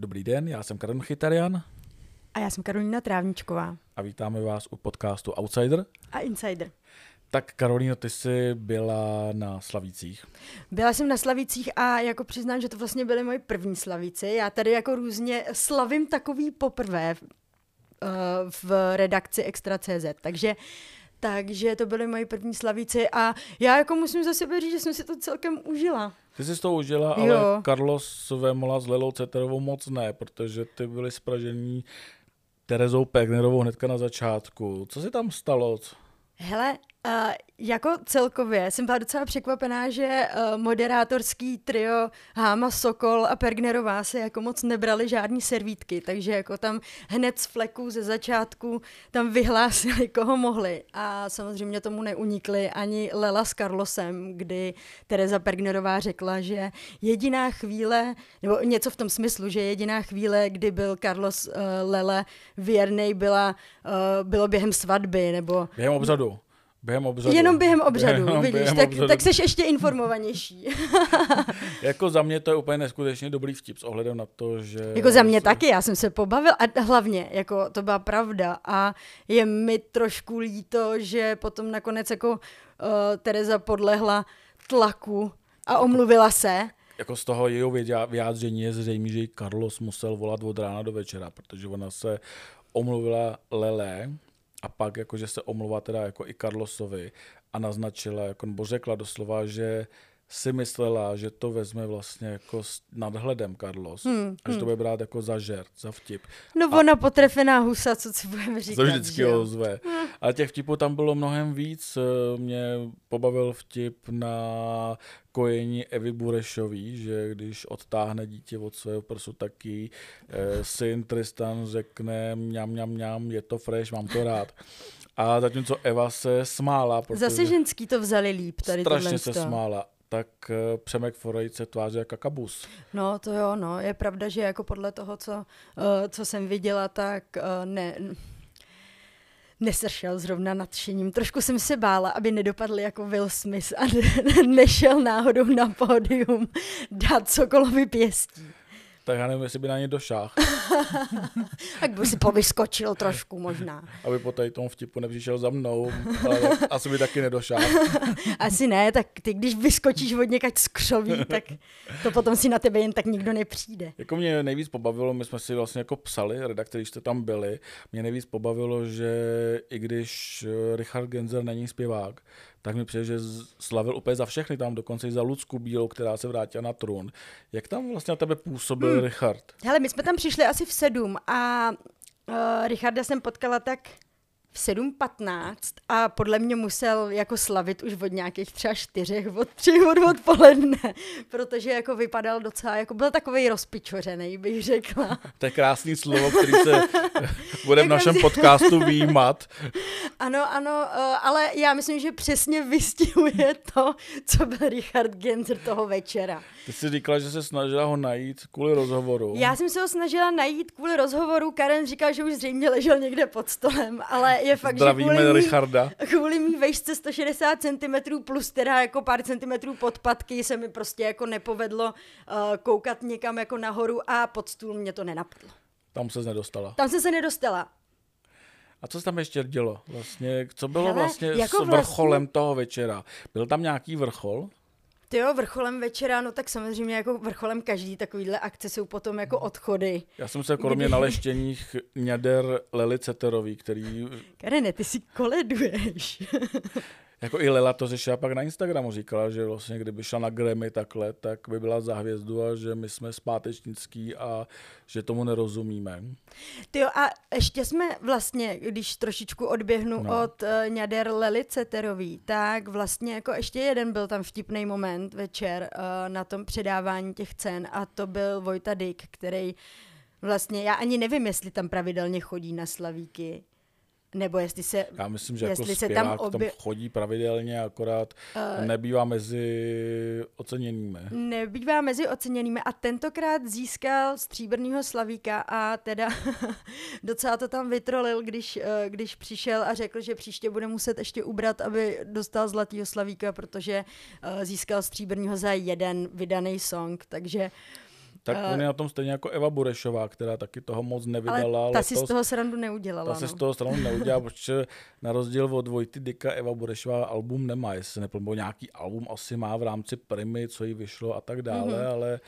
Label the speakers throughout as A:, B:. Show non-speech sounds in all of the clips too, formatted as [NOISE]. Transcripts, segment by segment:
A: Dobrý den, já jsem Karen Chytarian
B: A já jsem Karolina Trávničková.
A: a vítáme vás u podcastu Outsider.
B: A Insider.
A: Tak Karolíno, ty jsi byla na Slavících.
B: Byla jsem na Slavících a jako přiznám, že to vlastně byly moje první Slavíci. Já tady jako různě slavím takový poprvé uh, v redakci Extra.cz, takže takže to byly moje první slavíci a já jako musím za sebe říct, že jsem si to celkem užila.
A: Ty jsi to užila,
B: Jo.
A: ale Carlos Vémola s Lelou Ceterovou moc ne, protože ty byly spražení Terezou Pegnerovou hnedka na začátku. Co se tam stalo?
B: Hele, uh, jako celkově jsem byla docela překvapená, že uh, moderátorský trio Háma, Sokol a Pergnerová se jako moc nebrali žádný servítky, takže jako tam hned z fleku ze začátku tam vyhlásili, [LAUGHS] koho mohli. A samozřejmě tomu neunikli ani Lela s Carlosem, kdy Tereza Pergnerová řekla, že jediná chvíle, nebo něco v tom smyslu, že jediná chvíle, kdy byl Carlos uh, Lele věrnej, byla, uh, bylo během svatby, nebo
A: Během obřadu. Během obřadu.
B: Jenom během obřadu,
A: Jenom
B: vidíš,
A: během
B: tak,
A: obřadu.
B: tak jsi ještě informovanější. [LAUGHS]
A: Jako za mě to je úplně neskutečně dobrý vtip s ohledem na to, že...
B: jako za mě taky, já jsem se pobavil a hlavně, jako to byla pravda a je mi trošku líto, že potom nakonec jako uh, Tereza podlehla tlaku a omluvila se.
A: Jako z toho vědě- vyjádření je zřejmé, že Carlos musel volat od rána do večera, protože ona se omluvila Lele a pak jakože se omluvá teda jako i Carlosovi a naznačila, jako, nebo řekla doslova, že si myslela, že to vezme vlastně jako s nadhledem Carlos hmm, a že to bude brát jako za žert, za vtip.
B: No ona potrefená husa, co si budeme říkat.
A: To vždycky
B: že jo?
A: ozve. Ale těch vtipů tam bylo mnohem víc. Eh, Mě pobavil vtip na kojení Evy Burešový, že když odtáhne dítě od svého prsu, tak jí eh, syn Tristan řekne mňam, mňam, mňam, je to fresh, mám to rád. A zatímco Eva se smála, protože
B: Zase ženský to vzali líp, tady
A: strašně se
B: to.
A: smála, tak eh, Přemek Forejt se tváří jako kakabus.
B: No, to jo, no. Je pravda, že jako podle toho, co, uh, co jsem viděla, tak uh, ne, nesršel zrovna nadšením. Trošku jsem se bála, aby nedopadl jako Will Smith a ne, [LAUGHS] nešel náhodou na pódium dát Sokolovi pěstí.
A: Tak já nevím, jestli by na ně došáhl, [LAUGHS]
B: Tak by si povyskočil trošku možná.
A: aby po tady tomu vtipu nepřišel za mnou, ale asi by taky nedošáhl. [LAUGHS]
B: Asi ne, tak ty když vyskočíš od někať z křoví, tak to potom si na tebe jen tak nikdo nepřijde.
A: Jako mě nejvíc pobavilo, my jsme si vlastně jako psali, redaktoři jste tam byli, mě nejvíc pobavilo, že i když eh, Richard Genzer není zpěvák, tak mi přijde, že slavil úplně za všechny tam, dokonce i za Lucku Bílou, která se vrátila na trůn. Jak tam vlastně na tebe působil hmm. Richard?
B: Hele, my jsme tam přišli asi v sedm a uh, Richarda jsem potkala tak v 7.15 a podle mě musel jako slavit už od nějakých třeba čtyřech, od tři od odpoledne, protože jako vypadal docela, jako byl takovej rozpičořený, bych řekla.
A: To je krásný slovo, který se [LAUGHS] bude v
B: Jako
A: našem podcastu výjímat.
B: Ano, ano, uh, ale já myslím, že přesně vystihuje to, co byl Richard Genzer toho večera.
A: Ty jsi říkala, že se snažila ho najít kvůli rozhovoru.
B: Já jsem se ho snažila najít kvůli rozhovoru, Karen říkal, že už zřejmě ležel někde pod stolem, ale je fakt, že
A: Zdravíme
B: kvůli mý,
A: Richarda.
B: kvůli mý vejšce 160 cm plus teda jako pár centimetrů podpatky se mi prostě jako nepovedlo uh, koukat někam jako nahoru a pod stůl mě to nenapadlo.
A: Tam se nedostala.
B: Tam jsem se nedostala.
A: A co se tam ještě dělo? Vlastně, co bylo
B: Hele,
A: vlastně
B: jako
A: s vrcholem toho večera? Byl tam nějaký vrchol?
B: Ty jo, vrcholem večera, no tak samozřejmě jako vrcholem každý takovýhle akce jsou potom jako odchody.
A: Já jsem se kromě
B: Kdy-
A: na leštěních něder Lely Ceterový, který,
B: Karene, ty si koleduješ. [LAUGHS]
A: jako i Lela to řešila pak na Instagramu, říkala, že vlastně kdyby šla na Grammy takhle, tak by byla za hvězdu a že my jsme zpátečnický a že tomu nerozumíme.
B: Ty jo, a ještě jsme vlastně, když trošičku odběhnu
A: No.
B: od uh, Něder Lely Ceterový, tak vlastně jako ještě jeden byl tam vtipný moment večer uh, na tom předávání těch cen a to byl Vojta Dyk, který vlastně, já ani nevím, jestli tam pravidelně chodí na slavíky, nebo jestli se...
A: Já myslím, že jako
B: Jestli se
A: zpěvák
B: tam
A: tam,
B: obě-
A: chodí pravidelně, akorát uh, nebývá mezi oceněnými.
B: Nebývá mezi oceněnými a tentokrát získal stříbrného slavíka a teda [LAUGHS] docela to tam vytrolil, když, eh, když přišel a řekl, že příště bude muset ještě ubrat, aby dostal zlatýho slavíka, protože eh, získal stříbrného za jeden vydaný song, takže
A: Tak
B: Eh,
A: on je na tom stejně jako Eva Burešová, která taky toho moc nevydala.
B: Ale ta si z
A: letos.
B: toho srandu neudělala.
A: Ta se
B: no.
A: z toho stranu neudělá, protože na rozdíl od Vojty Dika Eva Burešová album nemá, jestli nepomínám, nějaký album asi má v rámci Primy, co jí vyšlo a tak dále, mm-hmm. ale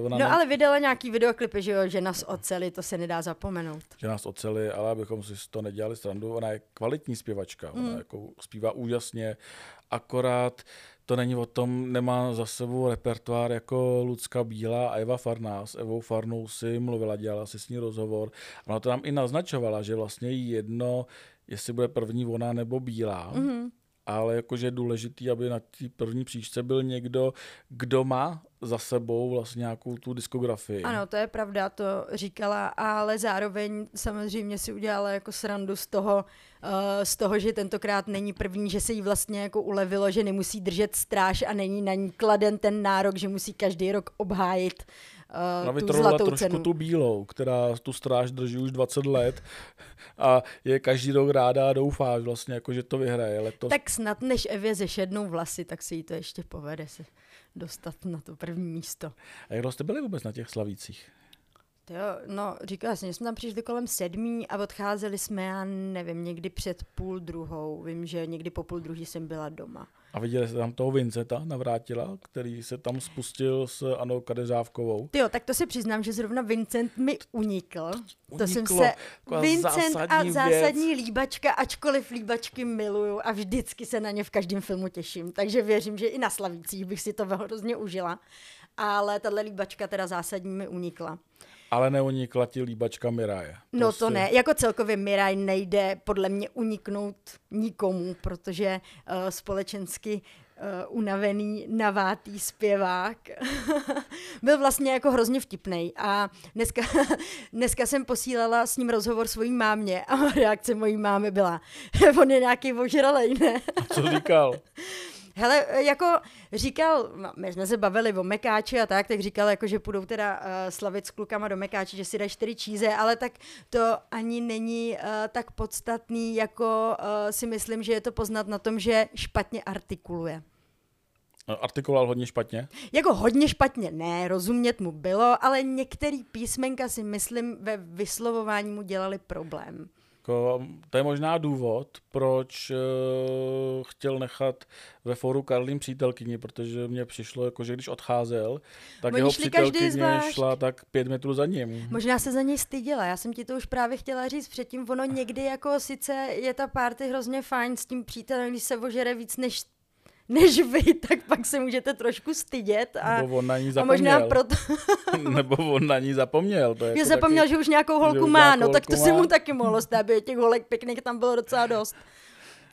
A: uh, ona
B: No
A: ne-
B: ale vydala nějaký videoklipy, že jo, že nás oceli, to se nedá zapomenout.
A: že nás oceli, ale abychom si z toho nedělali srandu, ona je kvalitní zpěvačka, ona
B: Mm.
A: jako zpívá úžasně, akorát to není o tom, nemá za sebou repertoár jako Lucka Bílá a Eva Farná. S Evou Farnou si mluvila, dělala si s ní rozhovor. Ona to tam i naznačovala, že vlastně jedno, jestli bude první ona nebo Bílá.
B: Mhm.
A: Ale jakože je důležitý, aby na té první příčce byl někdo, kdo má za sebou vlastně nějakou tu diskografii.
B: Ano, to je pravda, to říkala, ale zároveň samozřejmě si udělala jako srandu z toho, uh, z toho, že tentokrát není první, že se jí vlastně jako ulevilo, že nemusí držet stráž a není na ní kladen ten nárok, že musí každý rok obhájit
A: Ona
B: uh, tu zlatou
A: trošku
B: cenu.
A: tu bílou, která tu stráž drží už 20 let a je každý rok ráda a doufá vlastně, jako, že to vyhraje. Letos
B: Tak snad než Evě zešednou vlasy, tak se jí to ještě povede se dostat na to první místo.
A: A jak jste byli vůbec na těch slavících?
B: To jo, no, říkala jsem, že jsme tam přišli kolem sedmí a odcházeli jsme, já nevím, někdy před půl druhou. Vím, že někdy po půl druhý jsem byla doma.
A: A viděli jste tam toho Vinceta navrátila, který se tam spustil s Anou Kadeřávkovou.
B: Ty jo, tak to si přiznám, že zrovna Vincent mi unikl. to jsem
A: Uniklo.
B: se...
A: Taková
B: Vincent a
A: zásadní
B: zásadní líbačka, ačkoliv líbačky miluju a vždycky se na ně v každém filmu těším. Takže věřím, že i na Slavících bych si to [LAUGHS] hrozně užila. Ale tahle líbačka teda zásadní mi unikla.
A: Ale neunikla ti líbačka Miraje.
B: No to
A: si-
B: ne, jako celkově Miraj nejde podle mě uniknout nikomu, protože uh, společensky uh, unavený, navátý zpěvák [LAUGHS] byl vlastně jako hrozně vtipnej a dneska, [LAUGHS] dneska jsem posílala s ním rozhovor svojí mámě a [LAUGHS] reakce mojí mámy byla, on je nějaký ožralej, ne?
A: Co říkal?
B: Hele, jako říkal, no, my jsme se bavili o Mekáči a tak, tak říkal, jako, že půjdou teda uh, slavit s klukama do Mekáči, že si dají čtyři číze, ale tak to ani není uh, tak podstatný, jako uh, si myslím, že je to poznat na tom, že špatně artikuluje.
A: Artikuloval hodně špatně.
B: Jako hodně špatně, ne, rozumět mu bylo, ale některý písmenka si myslím ve vyslovování mu dělali problém.
A: Jako, to je možná důvod, proč uh, chtěl nechat ve fóru Karlín přítelkyni, protože mně přišlo, jako, že když odcházel, tak
B: Oni
A: jeho přítelkyně šla tak pět metrů za ním.
B: Možná se za něj styděla, já jsem ti to už právě chtěla říct. Předtím, ono někdy jako sice je ta party hrozně fajn s tím přítelem, když se ožere víc než než vy, tak pak se můžete trošku stydět a,
A: Nebo on na ní
B: a
A: zapomněl.
B: možná proto, [LAUGHS]
A: Nebo on na ní zapomněl. To je jako
B: zapomněl,
A: taky...
B: že už nějakou holku
A: už
B: má,
A: nějakou
B: no tak to
A: holku
B: se
A: má.
B: mu taky mohlo stát, aby těch holek pěkných tam bylo docela dost.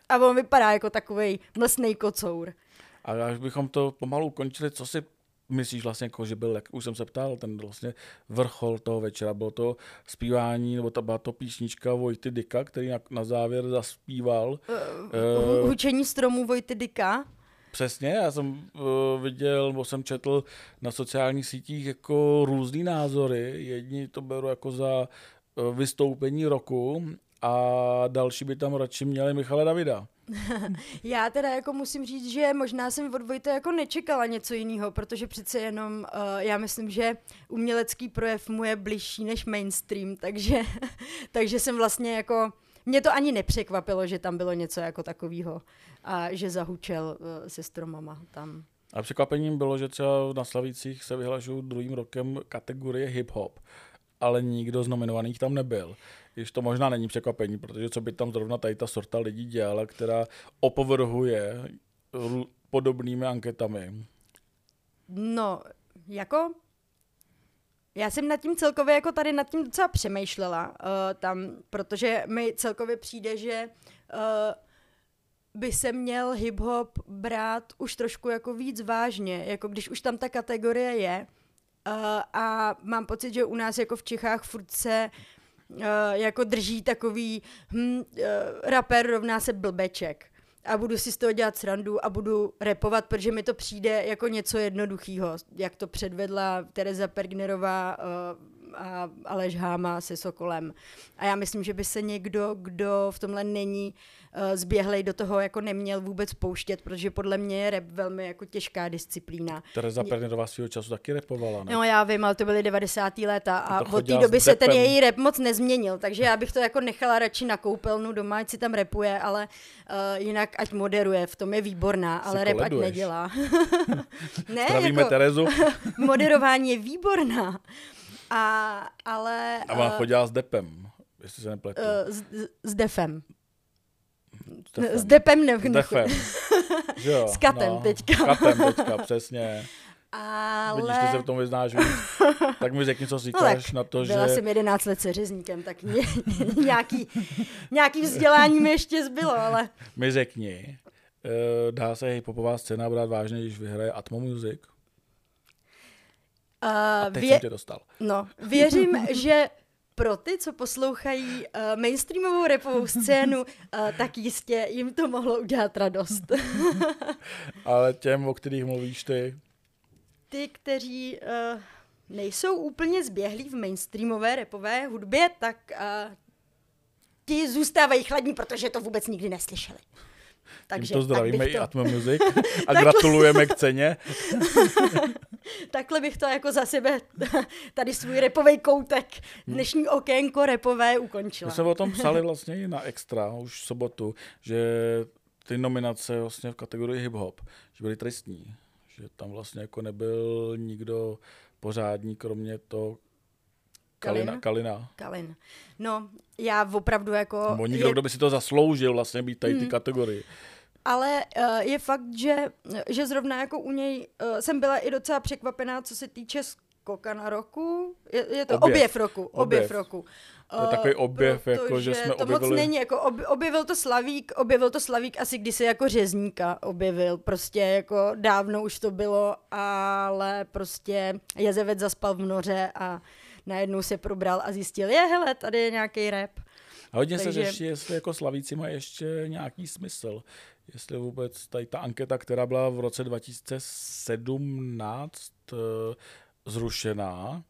B: A on vypadá jako takový mlsnej kocour.
A: A až bychom to pomalu končili, co si myslíš vlastně, jako, že byl, jak už jsem se ptal, ten vlastně vrchol toho večera, bylo to zpívání, nebo ta byla to písnička Vojty Dika, který na, na závěr zaspíval.
B: Uh, Hučení stromů Vojty Dika.
A: Přesně, já jsem uh, viděl, nebo jsem četl na sociálních sítích jako různý názory. Jedni to berou jako za uh, vystoupení roku a další by tam radši měli Michala Davida. [LAUGHS]
B: Já teda jako musím říct, že možná jsem od Vojty jako nečekala něco jiného, protože přece jenom uh, já myslím, že umělecký projev mu je bližší než mainstream, takže, [LAUGHS] takže jsem vlastně jako, mě to ani nepřekvapilo, že tam bylo něco jako takového a že zahučel uh, se stromama tam.
A: A překvapením bylo, že třeba na Slavících se vyhlašují druhým rokem kategorie hip-hop, ale nikdo z nominovaných tam nebyl. Když to možná není překvapení, protože co by tam zrovna tady ta sorta lidí dělala, která opovrhuje podobnými anketami.
B: No, jako já jsem nad tím celkově jako tady nad tím docela přemýšlela uh, tam, protože mi celkově přijde, že uh, by se měl hip-hop brát už trošku jako víc vážně, jako když už tam ta kategorie je. Uh, a mám pocit, že u nás jako v Čechách furt se uh, jako drží takový hm, uh, rapper rovná se blbeček a budu si z toho dělat srandu a budu repovat, protože mi to přijde jako něco jednoduchého, jak to předvedla Tereza Pergnerová uh, a Aleš Háma se Sokolem. A já myslím, že by se někdo, kdo v tomhle není uh, zběhlej do toho, jako neměl vůbec pouštět, protože podle mě je rap velmi jako těžká disciplína.
A: Tereza Pernerová svého času taky repovala, ne?
B: No já vím, ale to byly 90. léta a od té doby se ten její rap moc nezměnil, takže já bych to jako nechala radši na koupelnu doma, ať si tam repuje, ale uh, jinak ať moderuje, v tom je výborná, ale rap ať nedělá. [LAUGHS]
A: ne, Zdravíme jako, Terezu. [LAUGHS]
B: moderování je výborná, a, ale...
A: A ona uh, chodila s Depem, jestli se nepletu.
B: Uh, s, s Defem. S Depem ne,
A: S Defem. [LAUGHS] jo,
B: s Katem no, teďka.
A: S Katem teďka, přesně.
B: Ale...
A: Vidíš, ty se v tom vyznáš víc. [LAUGHS] Tak mi řekni, co říkáš no, na to,
B: byla
A: že...
B: Byla jsem 11 let seřezníkem, tak mě, [LAUGHS] nějaký, nějaký vzdělání mi ještě zbylo, ale...
A: Mi řekni, eh, dá se hiphopová scéna brát vážně, když vyhraje Atmo Music? Uh, A teď vě... jsem tě dostal.
B: No, věřím, [LAUGHS] že pro ty, co poslouchají uh, mainstreamovou repovou scénu, uh, tak jistě jim to mohlo udělat radost. [LAUGHS]
A: Ale těm, o kterých mluvíš ty?
B: Ty, kteří uh, nejsou úplně zběhlí v mainstreamové repové hudbě, tak uh, ti zůstávají chladní, protože to vůbec nikdy neslyšeli.
A: Takže to zdravíme tak to... i Atmo Music [LAUGHS] a gratulujeme k ceně.
B: Takhle bych to jako za sebe [LAUGHS] tady svůj repový koutek dnešní okénko repové ukončila.
A: My jsme o tom psali vlastně i na Extra už v sobotu, že ty nominace vlastně v kategorii hip-hop, že byly tristní. Že tam vlastně jako nebyl nikdo pořádní, kromě to Kalina. Kalina.
B: Kalin. No, já opravdu jako...
A: Nebo někdo, je... kdo by si to zasloužil vlastně být tady hmm. ty kategorii.
B: Ale uh, je fakt, že, že zrovna jako u něj uh, jsem byla i docela překvapená, co se týče skoka na roku. Je, je to objev, objev roku. Objev, objev roku.
A: To je takový objev, jako, že jsme
B: to
A: objevili...
B: moc není, jako ob, objevil to Slavík, objevil to Slavík asi kdysi jako řezníka objevil, prostě jako dávno už to bylo, ale prostě jezevec zaspal v noře a najednou se probral a zjistil, je hele, tady je nějaký rap.
A: A hodně Takže... se řeší, jestli jako Slavíci mají ještě nějaký smysl. Jestli vůbec tady ta anketa, která byla v roce 2017 uh, eh, zrušená, uh,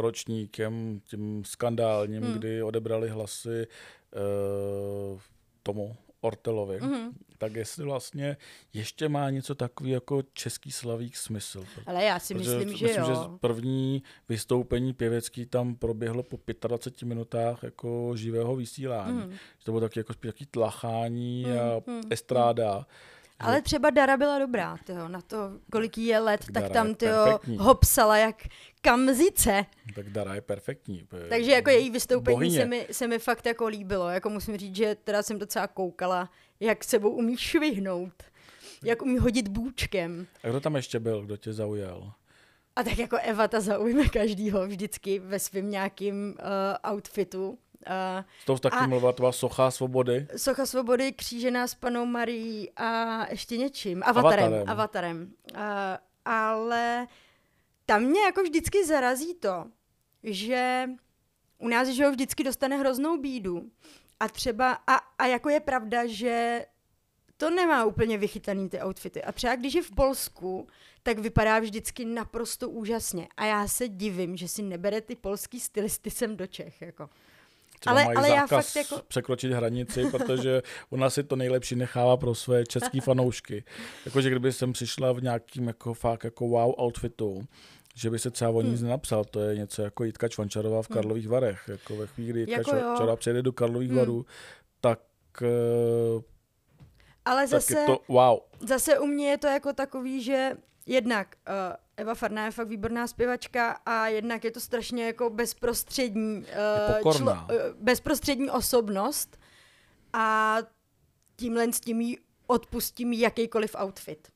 A: ročníkem tím skandálním, hmm. kdy odebrali hlasy uh, tomu Ortelovi, mm-hmm. tak jestli vlastně ještě má něco takový jako český slavík smysl.
B: Ale já si myslím, že myslím, jo. že
A: první vystoupení pěvecký tam proběhlo po 25 minutách jako živého vysílání. Mm. Že to bylo taky jako spíš taky tlachání mm. a mm. estráda.
B: Ale třeba Dara byla dobrá, tyjo, na to, kolik jí je let, tak, tak tam tyjo, ho psala jak kamzice.
A: Tak Dara je perfektní.
B: Takže jako její vystoupení se mi, se mi fakt jako líbilo. Jako musím říct, že teda jsem docela koukala, jak sebou umí švihnout. Jak umí hodit bůčkem.
A: A kdo tam ještě byl, kdo tě zaujal?
B: A tak jako Eva ta zaujme každýho vždycky ve svém nějakým uh, outfitu.
A: Uh, to taky mluvila tvá Socha svobody?
B: Socha svobody křížená s panou Marí a ještě něčím. Avatarem. Avatarem. Avatarem. Uh, ale tam mě jako vždycky zarazí to, že u nás, že ho vždycky dostane hroznou bídu. A třeba, a, a jako je pravda, že to nemá úplně vychytaný ty outfity. A třeba když je v Polsku, tak vypadá vždycky naprosto úžasně. A já se divím, že si nebere ty polský stylisty sem do Čech. Jako.
A: Třeba ale, mají ale zákaz já fakt jako... překročit hranici, protože u nás si to nejlepší nechává pro své české [LAUGHS] fanoušky. Jakože kdyby jsem přišla v nějakým jako fakt jako wow outfitu, že by se třeba o nic hmm. nenapsal. To je něco jako Jitka Čvančarová v hmm. Karlových Varech. Jako ve chvíli, kdy Jitka jako Čvančarová přijede do Karlových hmm. Varů, tak
B: ale zase,
A: je to wow.
B: Zase u mě je to jako takový, že jednak uh, Eva Farná je fakt výborná zpěvačka a jednak je to strašně jako bezprostřední, uh, člo, uh, bezprostřední osobnost a tímhle s tím jí odpustím jakýkoliv outfit.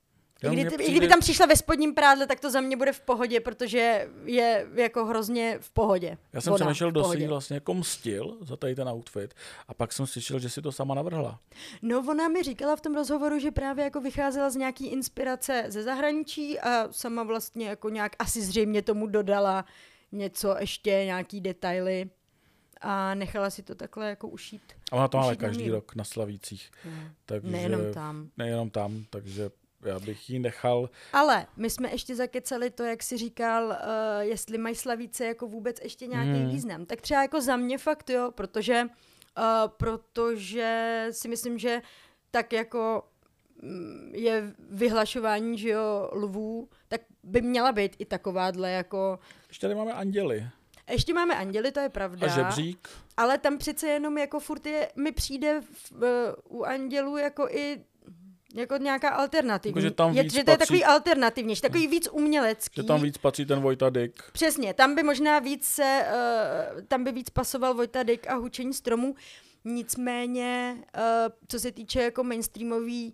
B: I, kdy, přijde... I kdyby tam přišla ve spodním prádle, tak to za mě bude v pohodě, protože je jako hrozně v pohodě.
A: Já jsem se našel do si vlastně jako mstil za tady ten outfit a pak jsem slyšel, že si to sama navrhla.
B: No ona mi říkala v tom rozhovoru, že právě jako vycházela z nějaký inspirace ze zahraničí a sama vlastně jako nějak asi zřejmě tomu dodala něco ještě, nějaký detaily a nechala si to takhle jako ušít.
A: A ona to má každý rok na Slavících.
B: Hmm. Takže, nejenom tam.
A: Nejenom tam, takže Já bych ji nechal...
B: Ale my jsme ještě zakecali to, jak si říkal, uh, jestli mají slavíce jako vůbec ještě nějaký hmm. význam. Tak třeba jako za mě fakt jo, protože, uh, protože si myslím, že tak jako mm, je vyhlašování, že jo, lvů, tak by měla být i takováhle jako...
A: Ještě tady máme anděly.
B: Ještě máme anděly, to je pravda.
A: A žebřík.
B: Ale tam přece jenom jako furt je, mi přijde v, uh, u andělů jako i jako nějaká alternativní. Jako, že, tam je, že to je takový alternativnější, takový víc umělecký.
A: Že tam víc patří ten Vojta Dyk.
B: Přesně, tam by možná víc se, uh, tam by víc pasoval Vojta Dyk a hučení stromů. Nicméně, uh, co se týče jako mainstreamové uh,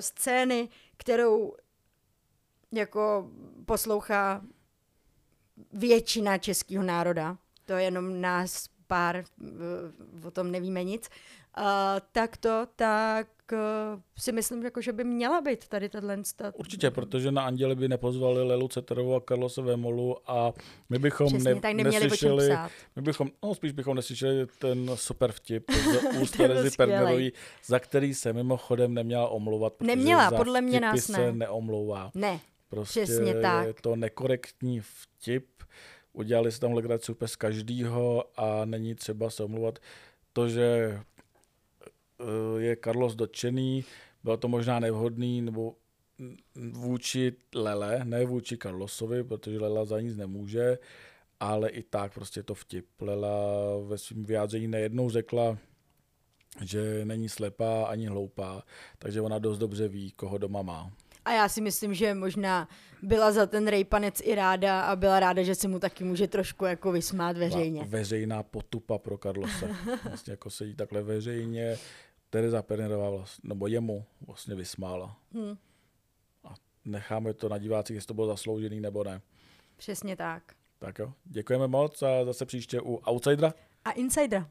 B: scény, kterou jako poslouchá většina českého národa, to je jenom nás pár, o tom nevíme nic, uh, tak to, tak si myslím, jako, že by měla být tady tato stat.
A: Určitě, protože na Anděli by nepozvali Lelu Ceterovou a Karlose Vémolu a my bychom Přesně, ne, tak neslyšeli, my bychom, no spíš bychom neslyšeli ten super vtip [LAUGHS] z úst Terezy Pernerový, za který se mimochodem neměla omlouvat,
B: neměla, podle mě nás
A: se
B: ne.
A: neomlouvá.
B: Ne,
A: Prostě
B: Přesně tak.
A: je to nekorektní vtip, udělali se tam legraci úplně z každýho a není třeba se omluvat. To, že eh, je Carlos dotčený, bylo to možná nevhodný, nebo vůči Lele, ne vůči Carlosovi, protože Lela za nic nemůže, ale i tak prostě to vtip. Lela ve svém vyjádření nejednou řekla, že není slepá ani hloupá, takže ona dost dobře ví, koho doma má.
B: A já si myslím, že možná byla za ten rejpanec i ráda a byla ráda, že se mu taky může trošku jako vysmát veřejně.
A: Veřejná potupa pro Karlose. [LAUGHS] Vlastně jako se jí takhle veřejně Tereza Pernerová vlastně, nebo jemu vlastně vysmála. Hmm. A necháme to na divácích, jestli to bylo zasloužený nebo ne.
B: Přesně tak.
A: Tak jo, děkujeme moc a zase příště u Outsidera.
B: A Insidera.